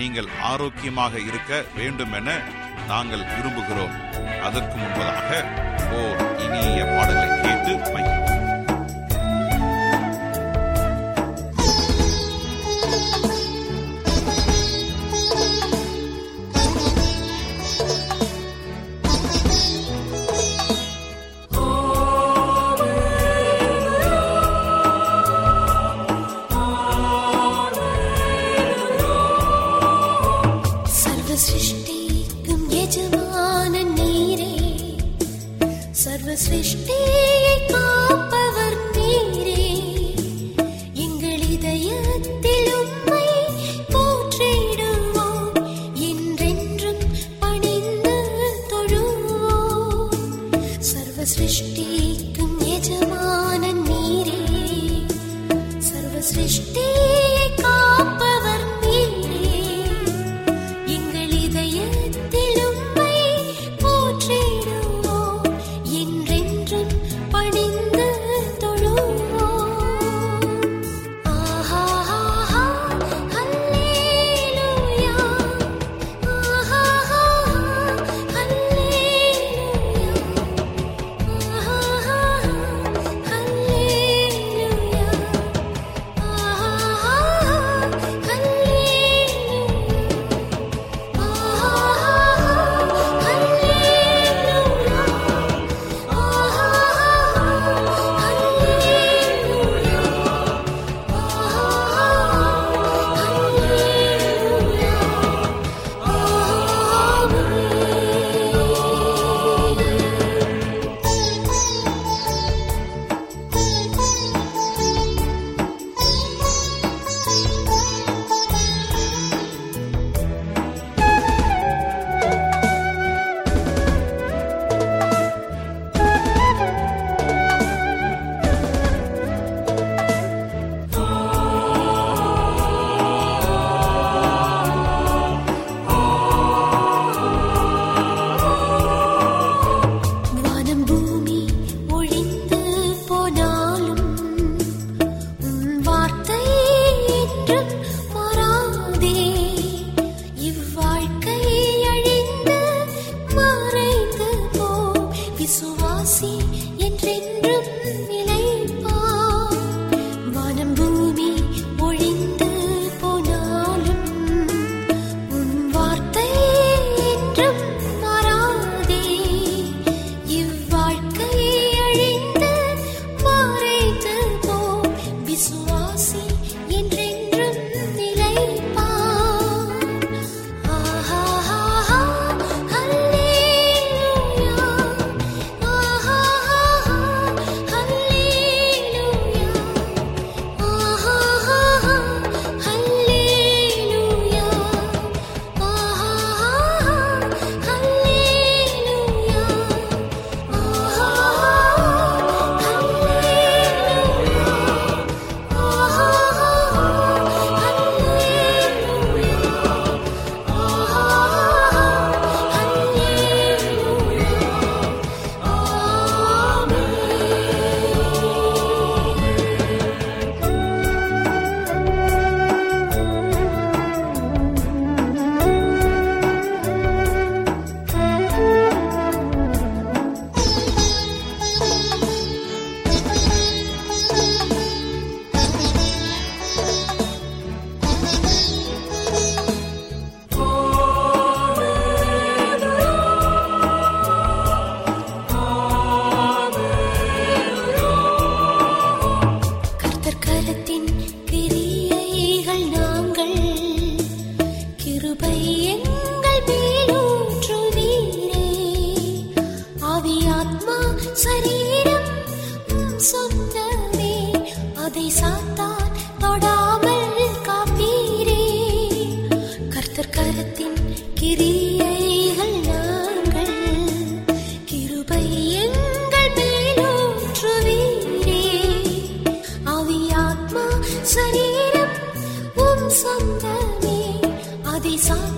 நீங்கள் ஆரோக்கியமாக இருக்க வேண்டும் என நாங்கள் விரும்புகிறோம் அதற்கு முன்பதாக ஓர் இனிய பாடலை கேட்டு மகிழ்வோம். சர்வ சிருஷ்டியை அதை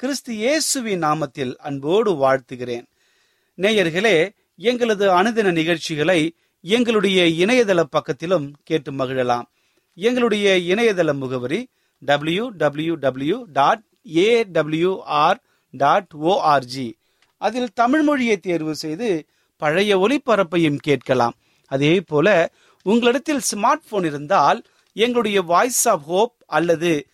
கிறிஸ்து இயேசுவின் நாமத்தில் அன்போடு வாழ்த்துகிறேன். நேயர்களே எங்களது அனுதின நிகழ்ச்சிகளை எங்களுடைய இணையதள பக்கத்திலும் கேட்டு மகிழலாம். எங்களுடைய இணையதள முகவரி W W W dot A AWR dot ORG அதில் தமிழ் மொழியை தேர்வு செய்து பழைய ஒளிபரப்பையும் கேட்கலாம். அதே போல உங்களிடத்தில் ஸ்மார்ட் போன் இருந்தால் எங்களுடைய வாய்ஸ் ஆஃப் ஹோப் அல்லது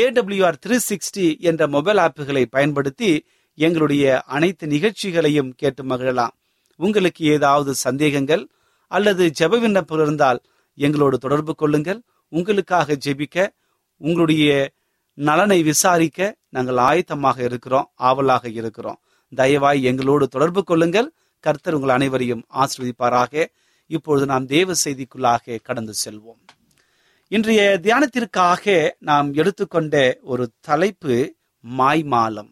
A W R three sixty என்ற மொபைல் ஆப்புகளை பயன்படுத்தி எங்களுடைய அனைத்து நிகழ்ச்சிகளையும் கேட்டு மகிழலாம். உங்களுக்கு ஏதாவது சந்தேகங்கள் அல்லது ஜெப விண்ணப்பம் இருந்தால் எங்களோடு தொடர்பு கொள்ளுங்கள். உங்களுக்காக ஜெபிக்க உங்களுடைய நலனை விசாரிக்க நாங்கள் ஆயத்தமாக இருக்கிறோம் ஆவலாக இருக்கிறோம். தயவாய் எங்களோடு தொடர்பு கொள்ளுங்கள். கர்த்தர் உங்கள் அனைவரையும் ஆசிர்வதிப்பாராக. இப்பொழுது நாம் தேவ செய்திக்குள்ளாக கடந்து செல்வோம். இன்றைய தியானத்திற்காக நாம் எடுத்துக்கொண்ட ஒரு தலைப்பு மாய்மாலம்.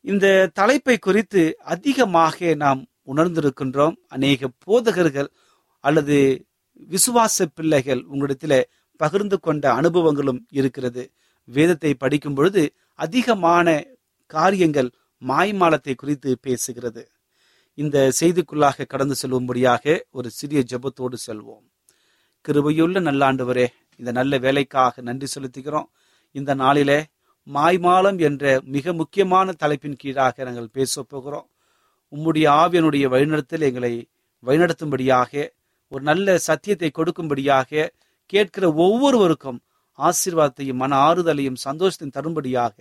இந்த தலைப்பை குறித்து அதிகமாக நாம் உணர்ந்திருக்கின்றோம். அநேக போதகர்கள் அல்லது விசுவாச பிள்ளைகள் உங்களிடத்தில் பகிர்ந்து கொண்ட அனுபவங்களும் இருக்கிறது. வேதத்தை படிக்கும் பொழுது அதிகமான காரியங்கள் மாய்மாலத்தை குறித்து பேசுகிறது. இந்த செய்திக்குள்ளாக கடந்து செல்லும்படியாக ஒரு சிறிய ஜெபத்தோடு செல்வோம். கிருபையுள்ள நல்லாண்டவரே இந்த நல்ல வேலைக்காக நன்றி செலுத்துகிறோம். இந்த நாளிலே மாய்மாலம் என்ற மிக முக்கியமான தலைப்பின் கீழாக நாங்கள் பேச போகிறோம். உம்முடைய ஆவியனுடைய வழிநடத்தல் எங்களை வழிநடத்தும்படியாக ஒரு நல்ல சத்தியத்தை கொடுக்கும்படியாக கேட்கிற ஒவ்வொருவருக்கும் ஆசீர்வாதத்தையும் மன ஆறுதலையும் சந்தோஷத்தையும் தரும்படியாக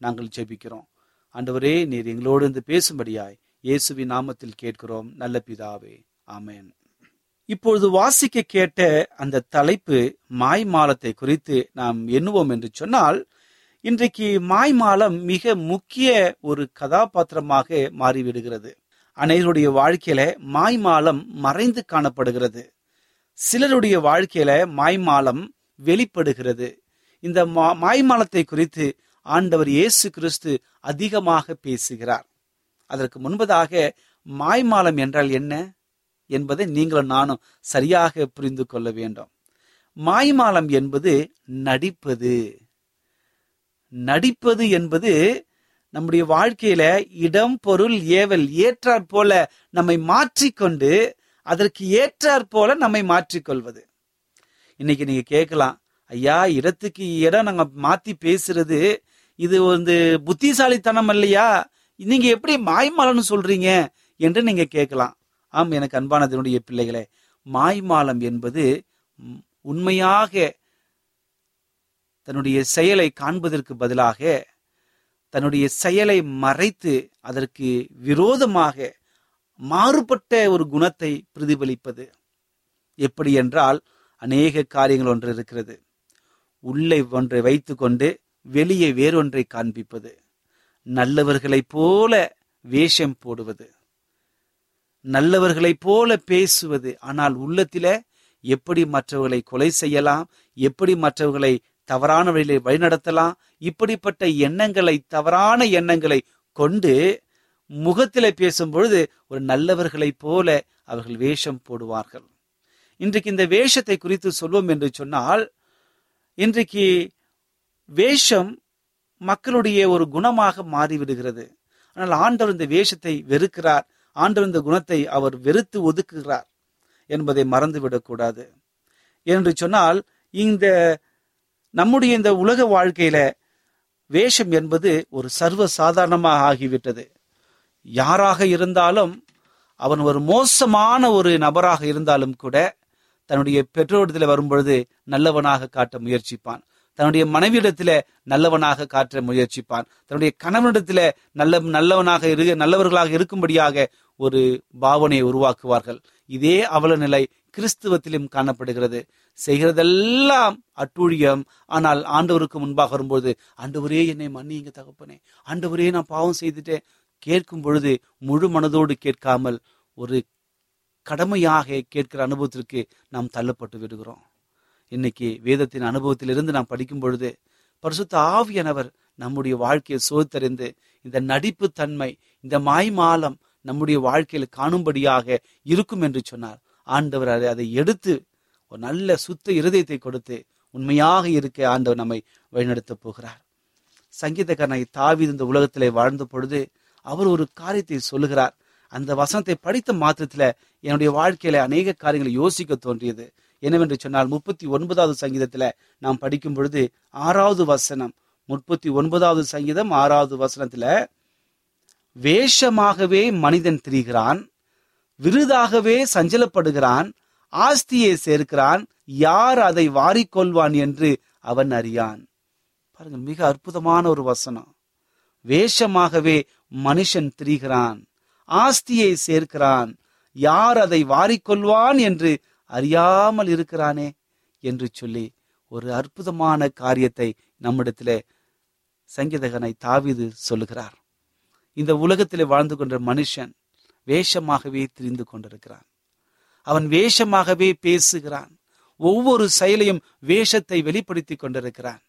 நாங்கள் ஜெபிக்கிறோம். ஆண்டவரே நீர் எங்களோடு இருந்து பேசும்படியாய் இயேசுவின் நாமத்தில் கேட்கிறோம். நல்ல பிதாவே. ஆமேன். இப்பொழுது வாசிக்க கேட்ட அந்த தலைப்பு மாய் மாலத்தை குறித்து நாம் எண்ணுவோம் என்று சொன்னால் இன்றைக்கு மாய் மாலம் மிக முக்கிய ஒரு கதாபாத்திரமாக மாறிவிடுகிறது. அனைவருடைய வாழ்க்கையில மாய்மாலம் மறைந்து காணப்படுகிறது. சிலருடைய வாழ்க்கையில மாய்மாலம் வெளிப்படுகிறது. இந்த மா- மாய்மாலத்தை குறித்து ஆண்டவர் இயேசு கிறிஸ்து அதிகமாக பேசுகிறார். அதற்கு முன்பதாக மாய்மாலம் என்றால் என்ன? என்பதை நீங்களும் நானும் சரியாக புரிந்து கொள்ள வேண்டும். மாய்மாலம் என்பது நடிப்பது. நடிப்பது என்பது நம்முடைய வாழ்க்கையில இடம் பொருள் ஏவல் ஏற்றாற் போல நம்மை மாற்றிக்கொண்டு அதற்கு ஏற்றாற் போல நம்மை மாற்றிக்கொள்வது. இன்னைக்கு நீங்க கேட்கலாம் ஐயா இடத்துக்கு இடம் நாங்க மாத்தி பேசுறது இது வந்து புத்திசாலித்தனம் இல்லையா? நீங்க எப்படி மாய்மாலம்னு சொல்றீங்க? என்று நீங்க கேட்கலாம். ஆம் எனக்கு அன்பானதனுடைய பிள்ளைகளே மாய்மாலம் என்பது உண்மையாக தன்னுடைய செயலை காண்பதற்கு பதிலாக தன்னுடைய செயலை மறைத்து அதற்கு விரோதமாக மாறுபட்ட ஒரு குணத்தை பிரதிபலிப்பது. எப்படி என்றால் அநேக காரியங்கள் ஒன்று இருக்கிறது. உள்ளே ஒன்றை வைத்துக்கொண்டு வெளியே வேறொன்றை காண்பிப்பது. நல்லவர்களைப் போல வேஷம் போடுவது. நல்லவர்களைப் போல பேசுவது. ஆனால் உள்ளத்தில எப்படி மற்றவர்களை கொலை செய்யலாம்? எப்படி மற்றவர்களை தவறான வழியிலே வழிநடத்தலாம்? இப்படிப்பட்ட எண்ணங்களை தவறான எண்ணங்களை கொண்டு முகத்தில பேசும் பொழுது ஒரு நல்லவர்களைப் போல அவர்கள் வேஷம் போடுவார்கள். இன்றைக்கு இந்த வேஷத்தை குறித்து சொல்வோம் என்று சொன்னால் இன்றைக்கு வேஷம் மக்களுடைய ஒரு குணமாக மாறிவிடுகிறது. ஆனால் ஆண்டவர் இந்த வேஷத்தை வெறுக்கிறார். ஆண்டவர் இந்த குணத்தை அவர் வெறுத்து ஒதுக்குகிறார் என்பதை மறந்துவிடக்கூடாது. என்று சொன்னால் இந்த நம்முடைய இந்த உலக வாழ்க்கையில வேஷம் என்பது ஒரு சர்வ சாதாரணமாக ஆகிவிட்டது. யாராக இருந்தாலும் அவன் ஒரு மோசமான ஒரு நபராக இருந்தாலும் கூட தன்னுடைய பெற்றோரிடத்தில் வரும்பொழுது நல்லவனாக காட்ட முயற்சிப்பான். தன்னுடைய மனைவியிடத்தில நல்லவனாக காற்ற முயற்சிப்பான். தன்னுடைய கணவனிடத்தில நல்ல நல்லவனாக இரு நல்லவர்களாக இருக்கும்படியாக ஒரு பாவனையை உருவாக்குவார்கள். இதே அவல நிலை கிறிஸ்துவத்திலும் காணப்படுகிறது. செய்கிறதெல்லாம் அட்டூழியம். ஆனால் ஆண்டவருக்கு முன்பாக வரும்போது ஆண்டவரே என்னை மன்னிங்க தகப்பனே. ஆண்டவரே நான் பாவம் செய்துட்டேன். கேட்கும் பொழுது முழு மனதோடு கேட்காமல் ஒரு கடமையாக கேட்கிற அனுபவத்திற்கு நாம் தள்ளப்பட்டு விடுகிறோம். இன்னைக்கு வேதத்தின் அனுபவத்திலிருந்து நாம் படிக்கும் பொழுது பரிசுத்த ஆவியானவர் நம்முடைய வாழ்க்கையை சோதித்தறிந்து இந்த நடிப்பு தன்மை இந்த மாய்மாலம் நம்முடைய வாழ்க்கையில் காணும்படியாக இருக்கும் என்று சொன்னார். ஆண்டவர் அதை- அதை எடுத்து ஒரு நல்ல சுத்த இருதயத்தை கொடுத்து உண்மையாக இருக்க ஆண்டவர் நம்மை வழிநடத்தப் போகிறார். சங்கீதக்காரனை தாவி இந்த உலகத்திலே வாழ்ந்த பொழுது அவர் ஒரு காரியத்தை சொல்லுகிறார். அந்த வசனத்தை படித்த மாத்திரத்துல என்னுடைய வாழ்க்கையில அநேக காரியங்களை யோசிக்க தோன்றியது. என்னவென்று சொன்னால் முப்பத்தி ஒன்பதாவது சங்கீதத்துல நாம் படிக்கும் பொழுது ஆறாவது வசனம் முப்பத்தி ஒன்பதாவது சங்கீதம் ஆறாவது வசனத்துல வேஷமாகவே மனிதன் திரிகிறான் விருதாகவே சஞ்சலப்படுகிறான் ஆஸ்தியை சேர்க்கிறான் யார் அதை வாரிக்கொள்வான் என்று அவன் அறியான். பாருங்க மிக அற்புதமான ஒரு வசனம். வேஷமாகவே மனுஷன் திரிகிறான் ஆஸ்தியை சேர்க்கிறான் யார் அதை வாரிக்கொள்வான் என்று அறியாமல் இருக்கிறானே என்று சொல்லி ஒரு அற்புதமான காரியத்தை நம்மிடத்திலே சங்கீதகனை தாவிது சொல்லுகிறார். இந்த உலகத்திலே வாழ்ந்து கொண்ட மனுஷன் வேஷமாகவே திரிந்து கொண்டிருக்கிறான். அவன் வேஷமாகவே பேசுகிறான். ஒவ்வொரு செயலையும் வேஷத்தை வெளிப்படுத்தி கொண்டிருக்கிறான்.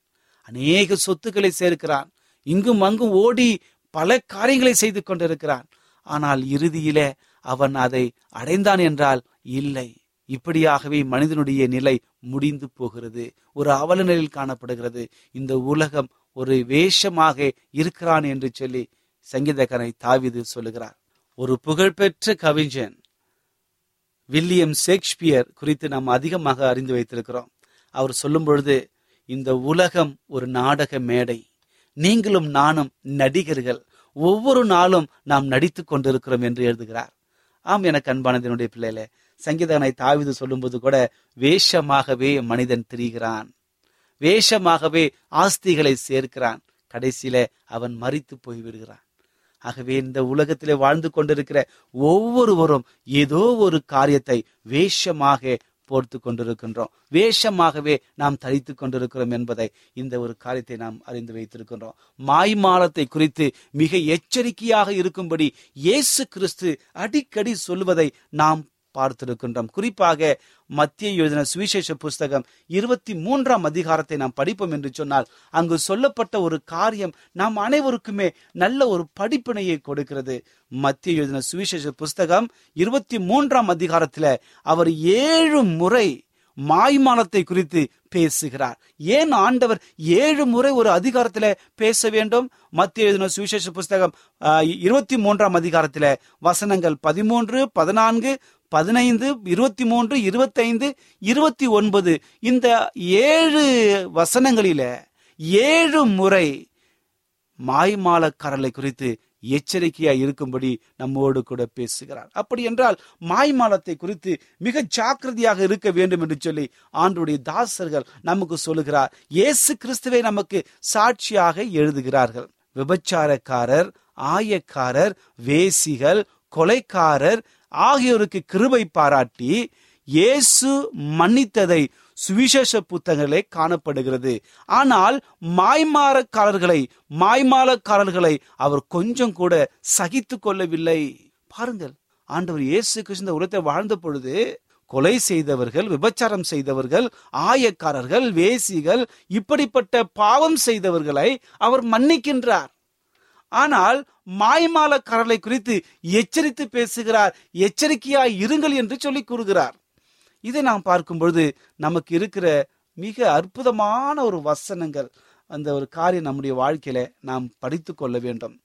அநேக சொத்துக்களை சேர்க்கிறான். இங்கும் அங்கும் ஓடி பல காரியங்களை செய்து கொண்டிருக்கிறான். ஆனால் இறுதியிலே அவன் அதை அடைந்தான் என்றால் இல்லை. இப்படியாகவே மனிதனுடைய நிலை முடிந்து போகிறது. ஒரு அவல நிலையில் காணப்படுகிறது. இந்த உலகம் ஒரு வேஷமாக இருக்கிறான் என்று சொல்லி சங்கீதக்காரனை தாவிது சொல்லுகிறார். ஒரு புகழ்பெற்ற கவிஞன் வில்லியம் ஷேக்ஸ்பியர் குறித்து நாம் அதிகமாக அறிந்து வைத்திருக்கிறோம். அவர் சொல்லும் பொழுது இந்த உலகம் ஒரு நாடக மேடை. நீங்களும் நானும் நடிகர்கள். ஒவ்வொரு நாளும் நாம் நடித்து கொண்டிருக்கிறோம் என்று எழுதுகிறார். ஆம் எனக்கு அன்பானதனுடைய பிள்ளையில சங்கீதனை தாவிது சொல்லும்போது கூட வேஷமாகவே மனிதன் திரிகிறான். வேஷமாகவே ஆஸ்திகளை சேர்க்கிறான். கடைசியில அவன் மறித்து போய்விடுகிறான். ஆகவே இந்த உலகத்திலே வாழ்ந்து கொண்டிருக்கிற ஒவ்வொருவரும் ஏதோ ஒரு காரியத்தை வேஷமாக போர்த்து கொண்டிருக்கின்றோம். வேஷமாகவே நாம் தரித்து கொண்டிருக்கிறோம் என்பதை இந்த ஒரு காரியத்தை நாம் அறிந்து வைத்திருக்கின்றோம். மாய்மாலத்தை குறித்து மிக எச்சரிக்கையாக இருக்கும்படி இயேசு கிறிஸ்து அடிக்கடி சொல்வதை நாம் பார்த்திருக்கின்றோம். குறிப்பாக மத்திய எழுதின சுவிசேஷ புஸ்தகம் இருபத்தி மூன்றாம் அதிகாரத்தை நாம் படிப்போம் என்று சொன்னால் அங்கு சொல்லப்பட்ட ஒரு காரியம் நாம் அனைவருக்குமே நல்ல ஒரு படிப்பினையை கொடுக்கிறது. மத்திய எழுதின சுவிசேஷ புஸ்தகம் இருபத்தி மூன்றாம் அதிகாரத்தில் அவர் ஏழு முறை மாய்மானத்தை குறித்து பேசுகிறார். ஏன் ஆண்டவர் ஏழு முறை ஒரு அதிகாரத்தில் பேச வேண்டும்? மத்திய எழுதின சுவிசேஷ புஸ்தகம் இருபத்தி மூன்றாம் அதிகாரத்தில் வசனங்கள் பதிமூன்று பதினான்கு பதினைந்து இருபத்தி மூன்று இருபத்தைந்து இருபத்தி ஒன்பது இந்த ஏழு வசனங்களில ஏழு முறை மாய்மாலக்காரர்களை குறித்து எச்சரிக்கையா இருக்கும்படி நம்மோடு கூட பேசுகிறார். அப்படி என்றால் மாய்மாலத்தை குறித்து மிக ஜாக்கிரதையாக இருக்க வேண்டும் என்று சொல்லி ஆண்டுடைய தாசர்கள் நமக்கு சொல்லுகிறார். இயேசு கிறிஸ்துவை நமக்கு சாட்சியாக எழுதுகிறார்கள். விபச்சாரக்காரர் ஆயக்காரர் வேசிகள் கொலைக்காரர் ஆகியோருக்கு கிருபை பாராட்டி இயேசு மன்னித்ததை சுவிசேஷ புத்தகங்களே காணப்படுகிறது. ஆனால் மாய்மாரக்காரர்களை மாய்மாலக்காரர்களை அவர் கொஞ்சம் கூட சகித்து கொள்ளவில்லை. பாருங்கள் ஆண்டவர் இயேசு கிருஷ்ண உலகத்தை வாழ்ந்த பொழுது கொலை செய்தவர்கள் விபச்சாரம் செய்தவர்கள் ஆயக்காரர்கள் வேசிகள் இப்படிப்பட்ட பாவம் செய்தவர்களை அவர் மன்னிக்கின்றார். ஆனால் மாய்மாலக்காரர்களை குறித்து எச்சரித்து பேசுகிறார். எச்சரிக்கையாய் இருங்கள் என்று சொல்லி கூறுகிறார். இதை நாம் பார்க்கும் பொழுது நமக்கு இருக்கிற மிக அற்புதமான ஒரு வசனங்கள் அந்த ஒரு காரியம் நம்முடைய வாழ்க்கையில நாம் படித்து கொள்ள வேண்டும்.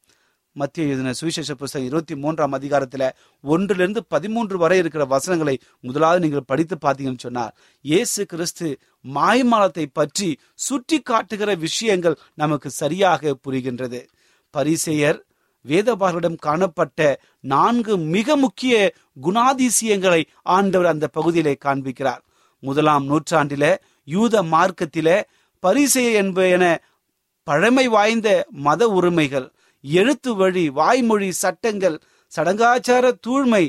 மத்திய எழுதின சுவிசேஷ புஸ்தகம் இருபத்தி மூன்றாம் அதிகாரத்துல ஒன்றிலிருந்து பதிமூன்று வரை இருக்கிற வசனங்களை முதலாவது நீங்கள் படித்து பார்த்தீங்கன்னு சொன்னார். இயேசு கிறிஸ்து மாய்மாலத்தை பற்றி சுட்டி காட்டுகிற விஷயங்கள் நமக்கு சரியாக புரிகின்றது. பரிசெயர் வேதபாரரிடம் காணப்பட்ட நான்கு மிக முக்கிய குணாதிசயங்களை ஆண்டவர் அந்த பகுதியிலே காண்பிக்கிறார். முதலாம் நூற்றாண்டில யூத மார்க்கத்தில பரிசெய என்பன பழமை வாய்ந்த மத உரிமைகள் எழுத்து வழி வாய்மொழி சட்டங்கள் சடங்காச்சார தூய்மை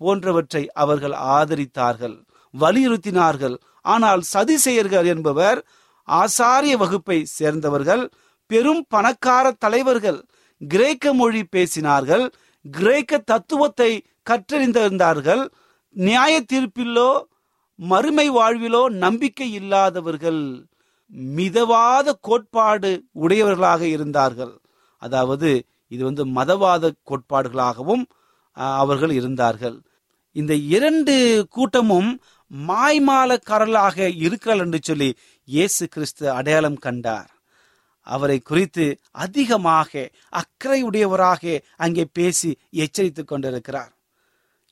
போன்றவற்றை அவர்கள் ஆதரித்தார்கள் வலியுறுத்தினார்கள். ஆனால் சதிசெயர்கள் என்பவர் ஆசாரிய வகுப்பை சேர்ந்தவர்கள் பெரும் பணக்கார தலைவர்கள் கிரேக்க மொழி பேசினார்கள் கிரேக்க தத்துவத்தை கற்றறிந்திருந்தார்கள் நியாய தீர்ப்பிலோ மறுமை வாழ்விலோ நம்பிக்கை இல்லாதவர்கள் மிதவாத கோட்பாடு உடையவர்களாக இருந்தார்கள். அதாவது இது வந்து மதவாத கோட்பாடுகளாகவும் அவர்கள் இருந்தார்கள். இந்த இரண்டு கூட்டமும் மாய்மாலக்காரர்களாக இருக்கல் என்று சொல்லி இயேசு கிறிஸ்து அடையாளம் கண்டார். அவரை குறித்து அதிகமாக அக்கறையுடையவராக அங்கே பேசி எச்சரித்துக் கொண்டிருக்கிறார்.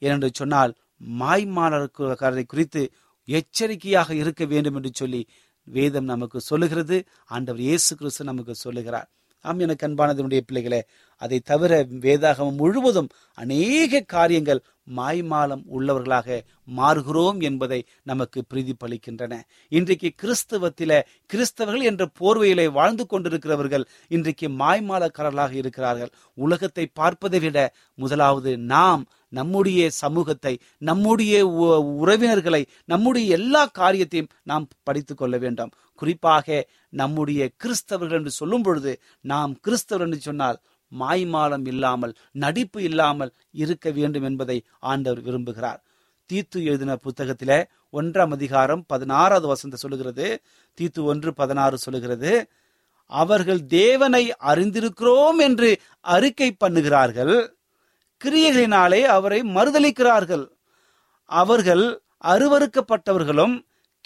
ஏனென்று சொன்னால் மாய்மாலக்காரரை குறித்து எச்சரிக்கையாக இருக்க வேண்டும் என்று சொல்லி வேதம் நமக்கு சொல்லுகிறது ஆண்டவர் இயேசு கிறிஸ்து நமக்கு சொல்லுகிறார். ஆம் எனக்கு அன்பானதனுடைய பிள்ளைகளே அதை தவிர வேதாகமம் முழுவதும் அநேக காரியங்கள் மாய்மாலம் உள்ளவர்களாக மாறுகிறோம் என்பதை நமக்கு பிரதிபலிக்கின்றன. இன்றைக்கு கிறிஸ்தவத்தில கிறிஸ்தவர்கள் என்ற போர்வையிலே வாழ்ந்து கொண்டிருக்கிறவர்கள் இன்றைக்கு மாய்மாலக்காரர்களாக இருக்கிறார்கள். உலகத்தை பார்ப்பதை விட முதலாவது நாம் நம்முடைய சமூகத்தை நம்முடைய உறவினர்களை நம்முடைய எல்லா காரியத்தையும் நாம் படித்து கொள்ள வேண்டும். குறிப்பாக நம்முடைய கிறிஸ்தவர்கள் என்று சொல்லும் பொழுது நாம் கிறிஸ்தவர் என்று சொன்னால் மாய்மாலம் இல்லாமல் நடிப்பு இல்லாமல் இருக்க வேண்டும் என்பதை ஆண்டவர் விரும்புகிறார். தீத்து எழுதின புத்தகத்தில ஒன்றாம் அதிகாரம் பதினாறாவது வசந்த சொல்லுகிறது. தீத்து ஒன்று பதினாறு சொல்லுகிறது. அவர்கள் தேவனை அறிந்திருக்கிறோம் என்று அறிக்கை பண்ணுகிறார்கள். கிரியைகளினாலே அவரை மறுதளிக்கிறார்கள் அவர்கள் அருவறுக்கப்பட்டவர்களும்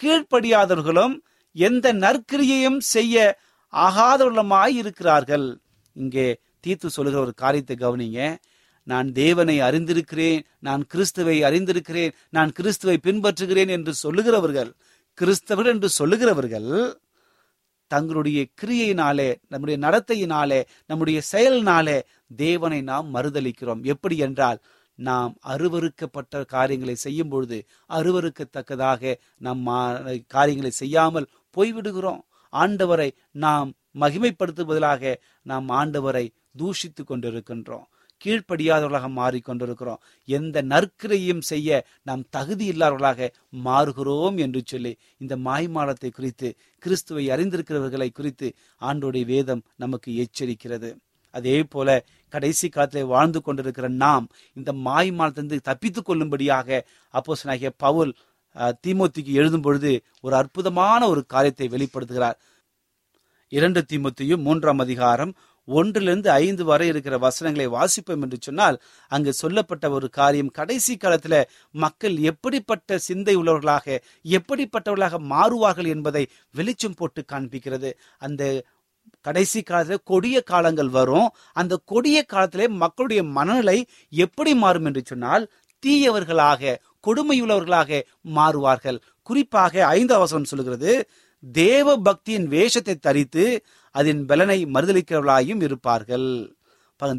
கீழ்ப்படியாதவர்களும் எந்த நற்கிரியையும் செய்ய ஆகாதவர்களுமாய் இருக்கிறார்கள். இங்கே தீத்து சொல்லுகிற ஒரு காரியத்தை கவனிங்க. நான் தேவனை அறிந்திருக்கிறேன் நான் கிறிஸ்துவை அறிந்திருக்கிறேன் நான் கிறிஸ்துவை பின்பற்றுகிறேன் என்று சொல்லுகிறவர்கள் கிறிஸ்தவர்கள் என்று சொல்லுகிறவர்கள் தங்களுடைய கிரியையினாலே நம்முடைய நடத்தையினாலே நம்முடைய செயலினாலே தேவனை நாம் மறுதலிக்கிறோம். எப்படி என்றால் நாம் அருவருக்கப்பட்ட காரியங்களை செய்யும் பொழுது அருவறுக்கத்தக்கதாக நம் மா- காரியங்களை செய்யாமல் போய்விடுகிறோம். ஆண்டவரை நாம் மகிமைப்படுத்துவதாக நாம் ஆண்டவரை தூஷித்து கொண்டிருக்கின்றோம். கீழ்ப்படியாதவர்களாக மாறிக்கொண்டிருக்கிறோம். எந்த நற்கிரையும் செய்ய நாம் தகுதி இல்லாதவர்களாக மாறுகிறோம் என்று சொல்லி இந்த மாய்மாலத்தை குறித்து கிறிஸ்துவை அறிந்திருக்கிறவர்களை குறித்து ஆண்டோடைய வேதம் நமக்கு எச்சரிக்கிறது. அதே போல கடைசி காலத்திலே வாழ்ந்து கொண்டிருக்கிற நாம் இந்த மாய்மாலத்திலிருந்து தப்பித்துக் கொள்ளும்படியாக அப்போசனாகிய பவுல் அஹ், தீமோத்திக்கு எழுதும் பொழுது ஒரு அற்புதமான ஒரு காரியத்தை வெளிப்படுத்துகிறார். இரண்டு தீமோத்தியும் மூன்றாம் அதிகாரம் ஒன்றிலிருந்து ஐந்து வரை இருக்கிற வசனங்களை வாசிப்போம் என்று சொன்னால் அங்கு சொல்லப்பட்ட ஒரு காரியம் கடைசி காலத்தில் மக்கள் எப்படிப்பட்ட சிந்தை உள்ளவர்களாக எப்படிப்பட்டவர்களாக மாறுவார்கள் என்பதை வெளிச்சம் போட்டு காண்பிக்கிறது. அந்த கடைசி காலத்துல கொடிய காலங்கள் வரும். அந்த கொடிய காலத்திலே மக்களுடைய மனநிலை எப்படி மாறும் என்று சொன்னால் தீயவர்களாக கொடுமையுள்ளவர்களாக மாறுவார்கள். குறிப்பாக ஐந்து அவசரம் சொல்கிறது தேவ பக்தியின் வேஷத்தை தரித்து அதன் பலனை மறுதளிக்கிறவர்களாயும் இருப்பார்கள்.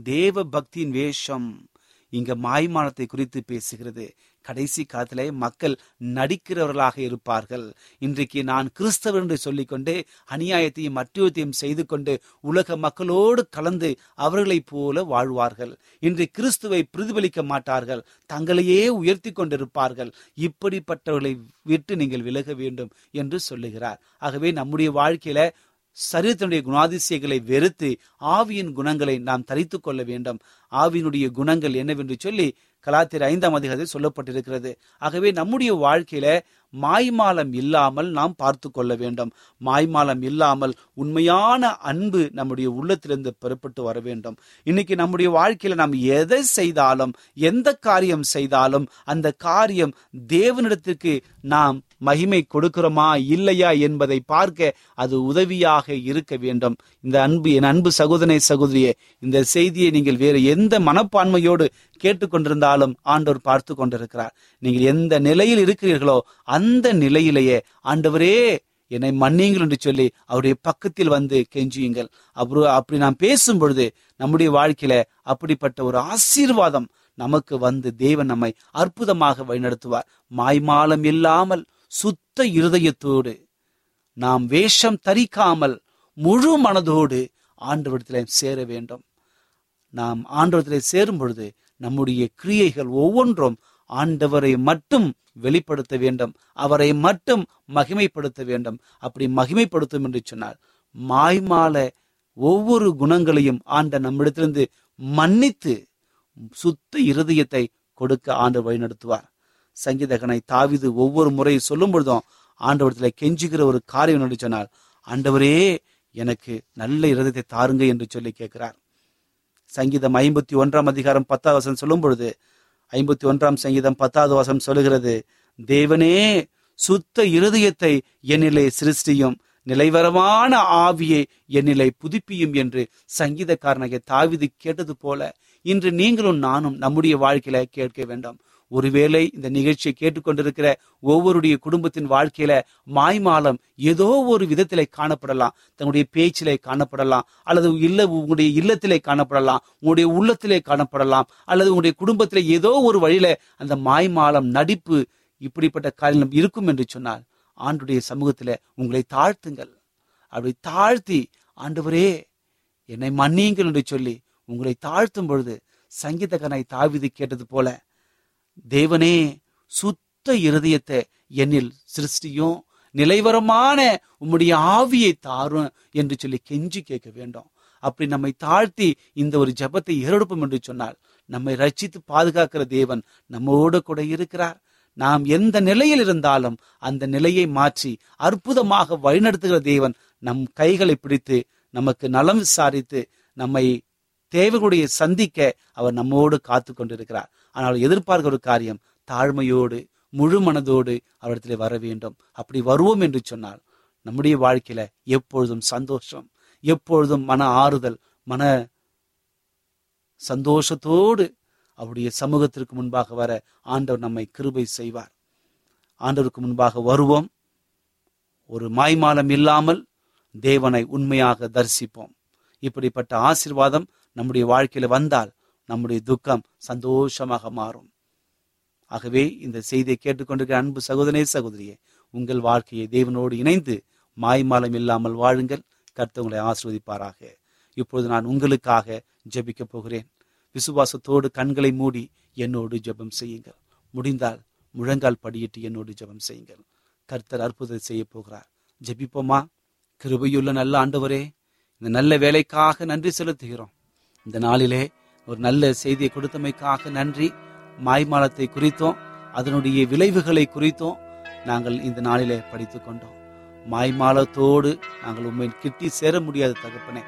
தேவ பக்தியின் வேஷம். இங்க மாய்மானத்தை குறித்து பேசுகிறது. கடைசி காலத்திலே மக்கள் நடிக்கிறவர்களாக இருப்பார்கள். இன்றைக்கு நான் கிறிஸ்தவர் என்று சொல்லிக்கொண்டு அநியாயத்தையும் அட்டுவத்தையும் செய்து கொண்டு உலக மக்களோடு கலந்து அவர்களைப் போல வாழ்வார்கள். இன்று கிறிஸ்துவை பிரதிபலிக்க மாட்டார்கள். தங்களையே உயர்த்தி கொண்டிருப்பார்கள். இப்படிப்பட்டவர்களை விட்டு நீங்கள் விலக வேண்டும் என்று சொல்லுகிறார். ஆகவே நம்முடைய வாழ்க்கையில சரீரத்தினுடைய குணாதிசயங்களை வெறுத்து ஆவியின் குணங்களை நாம் தரித்து கொள்ள வேண்டும். ஆவியினுடைய குணங்கள் என்னவென்று சொல்லி கலாத்திர ஐந்தாம் அதிகாரத்தில் சொல்லப்பட்டிருக்கிறது. ஆகவே நம்முடைய வாழ்க்கையில மாய்மாலம் இல்லாமல் நாம் பார்த்து கொள்ள வேண்டும். மாய்மாலம் இல்லாமல் உண்மையான அன்பு நம்முடைய உள்ளத்திலிருந்து பெறப்பட்டு வர வேண்டும். இன்னைக்கு நம்முடைய வாழ்க்கையில நாம் எதை செய்தாலும் எந்த காரியம் செய்தாலும் அந்த காரியம் தேவனிடத்திற்கு நாம் மகிமை கொடுக்கிறோமா இல்லையா என்பதை பார்க்க அது உதவியாக இருக்க வேண்டும். இந்த அன்பு என் அன்பு சகோதரனை சகோதரியே இந்த செய்தியை நீங்கள் வேறு எந்த மனப்பான்மையோடு கேட்டுக்கொண்டிருந்தாலும் ஆண்டவர் பார்த்து கொண்டிருக்கிறார். நீங்கள் எந்த நிலையில் இருக்கிறீர்களோ அந்த நிலையிலேயே ஆண்டவரே என்னை மன்னியுங்கள் என்று சொல்லி அவருடைய பக்கத்தில் வந்து கெஞ்சியுங்கள். அப்புறம் அப்படி நாம் பேசும் பொழுது நம்முடைய வாழ்க்கையில அப்படிப்பட்ட ஒரு ஆசீர்வாதம் நமக்கு வந்து தேவன் நம்மை அற்புதமாக வழிநடத்துவார். மாய்மாலம் இல்லாமல் சுத்த இருதயத்தோடு நாம் வேஷம் தரிக்காமல் முழு மனதோடு ஆண்டவரத்திலே சேர வேண்டும். நாம் ஆண்டவரத்திலே சேரும் பொழுது நம்முடைய கிரியைகள் ஒவ்வொன்றும் ஆண்டவரை மட்டும் வெளிப்படுத்த வேண்டும் அவரை மட்டும் மகிமைப்படுத்த வேண்டும். அப்படி மகிமைப்படுத்தும் என்று சொன்னால் மாய்மால ஒவ்வொரு குணங்களையும் ஆண்ட நம்மிடத்திலிருந்து மன்னித்து சுத்த இருதயத்தை கொடுக்க ஆண்டு வழிநடத்துவார். சங்கீதகனை தாவிது ஒவ்வொரு முறை சொல்லும் பொழுதும் ஆண்டவரத்துல கெஞ்சுகிற ஒரு காரியம் என்று சொன்னால் ஆண்டவரே எனக்கு நல்ல இருதயத்தை தாருங்க என்று சொல்லி கேட்கிறார். சங்கீதம் ஐம்பத்தி ஒன்றாம் அதிகாரம் பத்தாவது வசனம் சொல்லும் பொழுது ஐம்பத்தி ஒன்றாம் சங்கீதம் பத்தாவது வசனம் சொல்லுகிறது தேவனே சுத்த இருதயத்தை என்னிலே சிருஷ்டியும் நிலைவரமான ஆவியை என்னிலை புதுப்பியும் என்று சங்கீதக்காரனாகிய தாவிது கேட்டது போல இன்று நீங்களும் நானும் நம்முடைய வாழ்க்கையில கேட்க வேண்டாம். ஒருவேளை இந்த நிகழ்ச்சியை கேட்டுக்கொண்டிருக்கிற ஒவ்வொருடைய குடும்பத்தின் வாழ்க்கையில மாய்மாலம் ஏதோ ஒரு விதத்திலே காணப்படலாம். தன்னுடைய பேச்சிலே காணப்படலாம். அல்லது இல்ல உங்களுடைய இல்லத்திலே காணப்படலாம். உங்களுடைய உள்ளத்திலே காணப்படலாம். அல்லது உங்களுடைய குடும்பத்திலே ஏதோ ஒரு வழியில அந்த மாய்மாலம் நடிப்பு இப்படிப்பட்ட காரியம் இருக்கும் என்று சொன்னால் ஆண்டுடைய சமூகத்தில் உங்களை தாழ்த்துங்கள். அப்படி தாழ்த்தி ஆண்டவரே என்னை மன்னியுங்கள் என்று சொல்லி உங்களை தாழ்த்தும் பொழுது சங்கீதகனை தாவிது கேட்டது போல தேவனே சுத்த இருதயத்தை என்னில் சிருஷ்டியும் நிலைவரமான உம்முடைய ஆவியை தாரும் என்று சொல்லி கெஞ்சி கேட்க வேண்டும். அப்படி நம்மை தாழ்த்தி இந்த ஒரு ஜெபத்தை ஏறெடுப்போம் என்று சொன்னால் நம்மை ரட்சித்து பாதுகாக்கிற தேவன் நம்மோடு கூட இருக்கிறார். நாம் எந்த நிலையில் இருந்தாலும் அந்த நிலையை மாற்றி அற்புதமாக வழிநடத்துகிற தேவன் நம் கைகளை பிடித்து நமக்கு நலம் விசாரித்து நம்மை தேவைகளுடைய சந்திக்க அவர் நம்மோடு காத்து கொண்டிருக்கிறார். ஆனால் எதிர்பார்க்கிற ஒரு காரியம் தாழ்மையோடு முழு மனதோடு அவரிடத்திலே வர வேண்டும். அப்படி வருவோம் என்று சொன்னால் நம்முடைய வாழ்க்கையில எப்பொழுதும் சந்தோஷம் எப்பொழுதும் மன ஆறுதல் மன சந்தோஷத்தோடு அவருடைய சமூகத்திற்கு முன்பாக வர ஆண்டவர் நம்மை கிருபை செய்வார். ஆண்டவருக்கு முன்பாக வருவோம். ஒரு மாய்மாலம் இல்லாமல் தேவனை உண்மையாக தரிசிப்போம். இப்படிப்பட்ட ஆசீர்வாதம் நம்முடைய வாழ்க்கையில வந்தால் நம்முடைய துக்கம் சந்தோஷமாக மாறும். ஆகவே இந்த செய்தியை கேட்டுக்கொண்டிருக்கிற அன்பு சகோதரே சகோதரியே உங்கள் வாழ்க்கையை தேவனோடு இணைந்து மாய்மாலம் இல்லாமல் வாழுங்கள். கர்த்தவங்களை ஆசிர்வதிப்பாராக. இப்பொழுது நான் உங்களுக்காக ஜெபிக்கப் போகிறேன். விசுவாசத்தோடு கண்களை மூடி என்னோடு ஜெபம் செய்யுங்கள். முடிந்தால் முழங்கால் படியிட்டு என்னோடு ஜெபம் செய்யுங்கள். கர்த்தர் அற்புதம் செய்ய போகிறார். ஜெபிப்போமா? கிருபையுள்ள நல்ல ஆண்டவரே இந்த நல்ல வேலைக்காக நன்றி செலுத்துகிறோம். இந்த நாளிலே ஒரு நல்ல செய்தியை கொடுத்தமைக்காக நன்றி. மாய்மாலத்தை குறித்தோம். அதனுடைய விளைவுகளை குறித்தும். நாங்கள் இந்த நாளிலே படித்து கொண்டோம். மாய்மாலத்தோடு நாங்கள் உண்மை கிட்டி சேர முடியாத தகப்பனே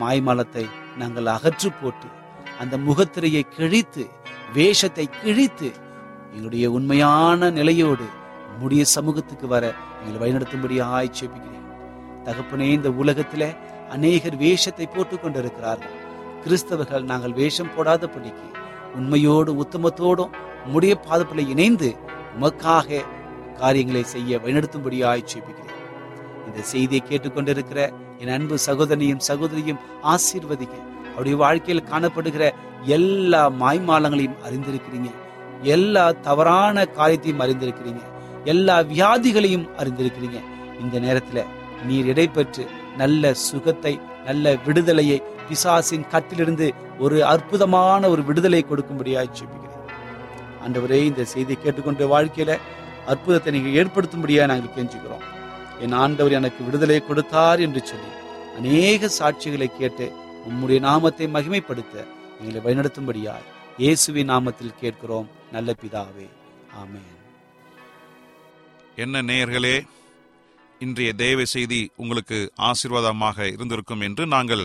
மாய்மாலத்தை நாங்கள் அகற்று போட்டு அந்த முகத்திரையை கிழித்து வேஷத்தை கிழித்து எங்களுடைய உண்மையான நிலையோடு முடிய சமூகத்துக்கு வர எங்களை வழிநடத்தும்படி ஆய்ச்சேபிக்கிறேன் தகப்பனே இந்த உலகத்தில் அநேகர் வேஷத்தை போட்டுக் கொண்டிருக்கிறார்கள். கிறிஸ்தவர்கள் நாங்கள் வேஷம் போடாதபடிக்கு உண்மையோடு உத்தமத்தோடும் முடிய பாதப்பில் இணைந்து உமக்காக காரியங்களை செய்ய வழிநடத்தும்படியாய் ஆய்ச்சேபிக்கிறேன் இந்த செய்தியை கேட்டுக்கொண்டிருக்கிற என் அன்பு சகோதரனையும் சகோதரியும் ஆசீர்வதிங்க அவருடைய வாழ்க்கையில் காணப்படுகிற எல்லா மாய்மாலங்களையும் அறிந்திருக்கிறீங்க. எல்லா தவறான காரியத்தையும் அறிந்திருக்கிறீங்க. எல்லா வியாதிகளையும் அறிந்திருக்கிறீங்க. இந்த நேரத்தில் நீர் இடைப்பெற்று நல்ல சுகத்தை நல்ல விடுதலையை பிசாசின் கட்டிலிருந்து ஒரு அற்புதமான ஒரு விடுதலை கொடுக்கும்படியாக ஜெபிக்கிறேன். ஆண்டவரே இந்த செய்தியை கேட்டுக்கொண்ட வாழ்க்கையில அற்புதத்தை நீங்கள் ஏற்படுத்தும்படியா நாங்கள் கெஞ்சுக்கிறோம் என் ஆண்டவர் எனக்கு விடுதலை கொடுத்தார் என்று சொல்லி அநேக சாட்சிகளை கேட்டு உம்முடைய நாமத்தை மகிமைப்படுத்த எங்களை வழிநடத்தும்படியாய் இயேசுவின் நாமத்தில் கேட்கிறோம். நல்ல பிதாவே ஆமேன். என்ன நேயர்களே இன்றைய தேவை செய்தி உங்களுக்கு ஆசீர்வாதமாக இருந்திருக்கும் என்று நாங்கள்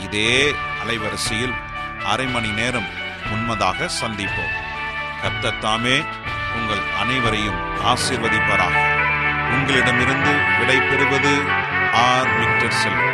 இதே அலைவரிசையில் அரை மணி நேரம் உண்மதாக சந்திப்போம். கர்த்தர் தாமே உங்கள் அனைவரையும் ஆசீர்வதிப்பாராக. உங்களிடமிருந்து விடை பெறுவது ஆர். விக்டர் செல்வம்.